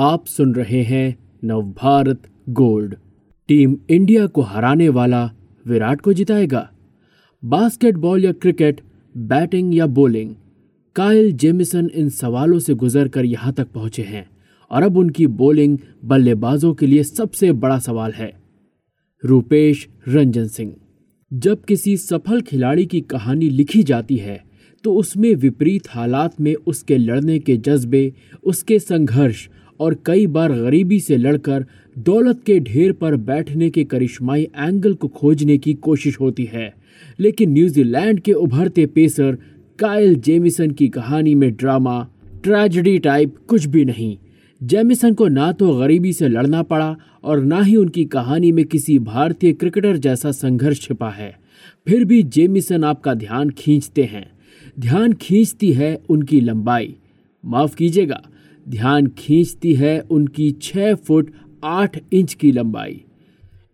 आप सुन रहे हैं नवभारत गोल्ड। टीम इंडिया को हराने वाला विराट को जिताएगा। बास्केटबॉल या क्रिकेट, बैटिंग या बॉलिंग, काइल जेमिसन इन सवालों से गुजरकर यहाँ तक पहुँचे हैं और अब उनकी बॉलिंग बल्लेबाजों के लिए सबसे बड़ा सवाल है। रूपेश रंजन सिंह। जब किसी सफल खिलाड़ी की कहानी लिखी जाती है तो उसमें विपरीत हालात में उसके लड़ने के जज्बे, उसके संघर्ष और कई बार गरीबी से लड़कर दौलत के ढेर पर बैठने के करिश्माई एंगल को खोजने की कोशिश होती है। लेकिन न्यूजीलैंड के उभरते पेसर कायल जेमिसन की कहानी में ड्रामा, ट्रेजेडी टाइप कुछ भी नहीं। जेमिसन को ना तो गरीबी से लड़ना पड़ा और ना ही उनकी कहानी में किसी भारतीय क्रिकेटर जैसा संघर्ष छिपा है। फिर भी जेमिसन आपका ध्यान खींचते हैं। ध्यान खींचती है उनकी लंबाई। माफ़ कीजिएगा ध्यान खींचती है उनकी छह फुट आठ इंच की लंबाई।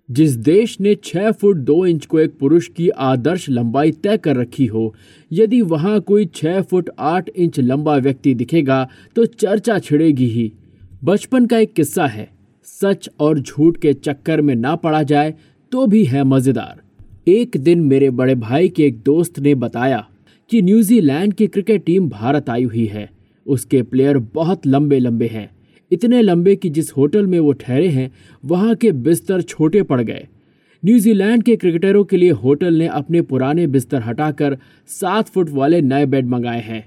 जिस देश ने छह फुट दो इंच को एक पुरुष की आदर्श लंबाई तय कर रखी हो, यदि वहाँ कोई छह फुट आठ इंच लंबा व्यक्ति दिखेगा तो चर्चा छिड़ेगी ही। बचपन का एक किस्सा है। सच और झूठ के चक्कर में ना पड़ा जाए तो भी है मज़ेदार। एक दिन मेरे बड़े भाई के एक दोस्त ने बताया कि न्यूजीलैंड की क्रिकेट टीम भारत आई हुई है। उसके प्लेयर बहुत लंबे लंबे हैं। इतने लंबे कि जिस होटल में वो ठहरे हैं, वहाँ के बिस्तर छोटे पड़ गए। न्यूजीलैंड के क्रिकेटरों के लिए होटल ने अपने पुराने बिस्तर हटाकर सात फुट वाले नए बेड मंगाए हैं।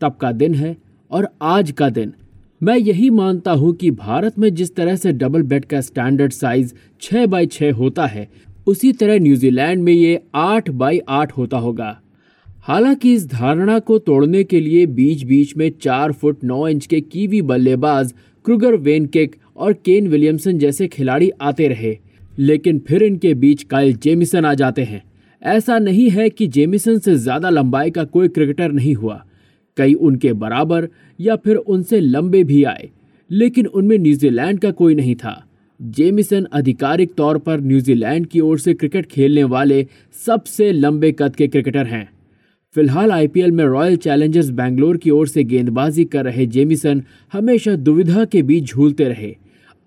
तब का दिन है और आज का दिन। मैं यही मानता हूँ कि भारत में जिस तरह से डबल बेड का स्टैंडर्ड साइज़ छः बाई छः होता है, उसी तरह न्यूजीलैंड में ये आठ बाई आठ होता होगा। हालाँकि इस धारणा को तोड़ने के लिए बीच बीच में चार फुट नौ इंच के कीवी बल्लेबाज क्रुगर वेनकेक और केन विलियमसन जैसे खिलाड़ी आते रहे, लेकिन फिर इनके बीच काइल जेमिसन आ जाते हैं। ऐसा नहीं है कि जेमिसन से ज़्यादा लंबाई का कोई क्रिकेटर नहीं हुआ। कई उनके बराबर या फिर उनसे लंबे भी आए, लेकिन उनमें न्यूजीलैंड का कोई नहीं था। जेमिसन आधिकारिक तौर पर न्यूजीलैंड की ओर से क्रिकेट खेलने वाले सबसे लंबे कद के क्रिकेटर हैं। फ़िलहाल आईपीएल में रॉयल चैलेंजर्स बैंगलोर की ओर से गेंदबाजी कर रहे जेमिसन हमेशा दुविधा के बीच झूलते रहे।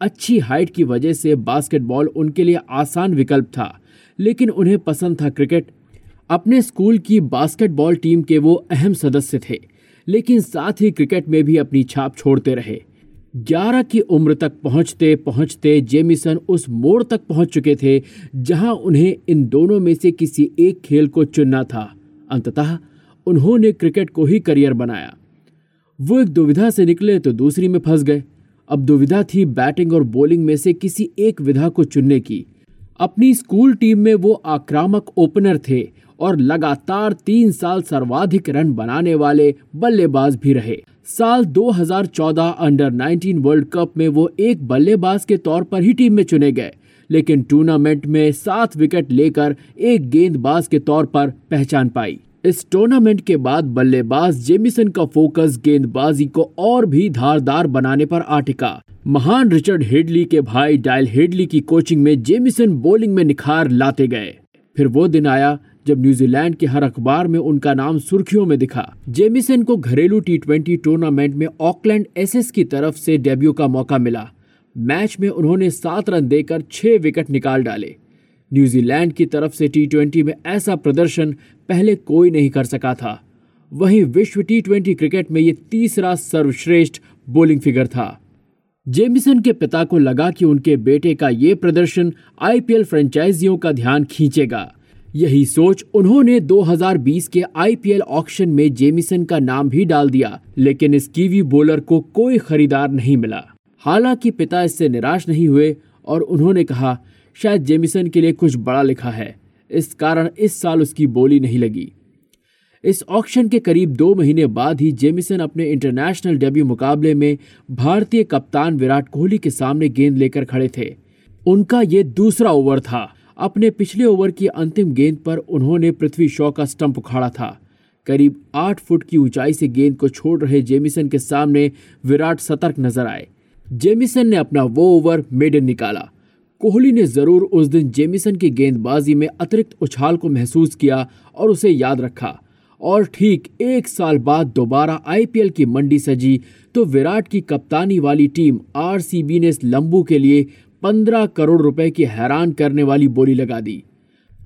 अच्छी हाइट की वजह से बास्केटबॉल उनके लिए आसान विकल्प था, लेकिन उन्हें पसंद था क्रिकेट। अपने स्कूल की बास्केटबॉल टीम के वो अहम सदस्य थे, लेकिन साथ ही क्रिकेट में भी अपनी छाप छोड़ते रहे। 11 की उम्र तक पहुँचते पहुँचते जेमिसन उस मोड़ तक पहुँच चुके थे, जहाँ उन्हें इन दोनों में से किसी एक खेल को चुनना था। अंततः उन्होंने क्रिकेट को ही करियर बनाया। वो एक दुविधा से निकले तो दूसरी में फंस गए। अब दुविधा थी बैटिंग और बॉलिंग में से किसी एक विधा को चुनने की। अपनी स्कूल टीम में वो आक्रामक ओपनर थे और लगातार तीन साल सर्वाधिक रन बनाने वाले बल्लेबाज भी रहे। साल 2014 अंडर 19 वर्ल्ड कप में वो एक बल्लेबाज के तौर पर ही टीम में चुने गए। लेकिन टूर्नामेंट में सात विकेट लेकर एक गेंदबाज के तौर पर पहचान पाई। इस टूर्नामेंट के बाद बल्लेबाज जेमिसन का फोकस गेंदबाजी को और भी धारदार बनाने पर आ टिका। महान रिचर्ड हेडली के भाई डायल हेडली की कोचिंग में जेमिसन बॉलिंग में निखार लाते गए। फिर वो दिन आया जब न्यूजीलैंड के हर अखबार में उनका नाम सुर्खियों में दिखा। जेमिसन को घरेलू टी ट्वेंटी टूर्नामेंट में ऑकलैंड एसएस की तरफ़ से डेब्यू का मौका मिला। मैच में उन्होंने सात रन देकर छह विकेट निकाल डाले। न्यूजीलैंड की तरफ़ से टी में ऐसा प्रदर्शन पहले कोई नहीं कर सका था। वहीं विश्व टी क्रिकेट में ये तीसरा सर्वश्रेष्ठ बॉलिंग फिगर था। जेमिसन के पिता को लगा कि उनके बेटे का ये प्रदर्शन आईपीएल फ्रेंचाइजियों का ध्यान खींचेगा। यही सोच उन्होंने 2020 के आईपीएल ऑक्शन में जेमिसन का नाम भी डाल दिया, लेकिन इस कीवी बॉलर को कोई खरीदार नहीं मिला। हालाँकि पिता इससे निराश नहीं हुए और उन्होंने कहा, शायद जेमिसन के लिए कुछ बड़ा लिखा है। इस कारण इस साल उसकी बोली नहीं लगी। इस ऑक्शन के करीब दो महीने बाद ही जेमिसन अपने इंटरनेशनल डेब्यू मुकाबले में भारतीय कप्तान विराट कोहली के सामने गेंद लेकर खड़े थे। उनका ये दूसरा ओवर था। अपने पिछले ओवर की अंतिम गेंद पर उन्होंने पृथ्वी शॉ का स्टंप उखाड़ा था। करीब आठ फुट की ऊंचाई से गेंद को छोड़ रहे जेमिसन के सामने विराट सतर्क नज़र आए। जेमिसन ने अपना वो ओवर मेडन निकाला। कोहली ने ज़रूर उस दिन जेमिसन की गेंदबाजी में अतिरिक्त उछाल को महसूस किया और उसे याद रखा। और ठीक एक साल बाद दोबारा आईपीएल की मंडी सजी तो विराट की कप्तानी वाली टीम आरसीबी ने इस लंबू के लिए 15 करोड़ रुपए की हैरान करने वाली बोली लगा दी।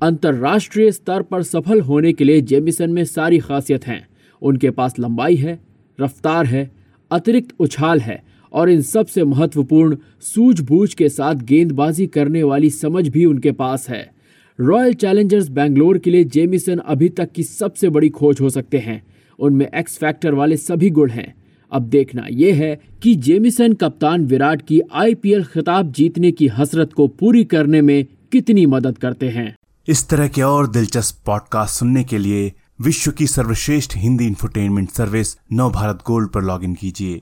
अंतर्राष्ट्रीय स्तर पर सफल होने के लिए जेमिसन में सारी खासियत हैं। उनके पास लंबाई है, रफ्तार है, अतिरिक्त उछाल है और इन सबसे महत्वपूर्ण सूझबूझ के साथ गेंदबाजी करने वाली समझ भी उनके पास है। रॉयल चैलेंजर्स बैंगलोर के लिए जेमिसन अभी तक की सबसे बड़ी खोज हो सकते हैं। उनमें एक्स फैक्टर वाले सभी गुण हैं। अब देखना यह है कि जेमिसन कप्तान विराट की आईपीएल खिताब जीतने की हसरत को पूरी करने में कितनी मदद करते हैं। इस तरह के और दिलचस्प पॉडकास्ट सुनने के लिए विश्व की सर्वश्रेष्ठ Hindi infotainment service Nav Bharat gold पर लॉगिन कीजिए।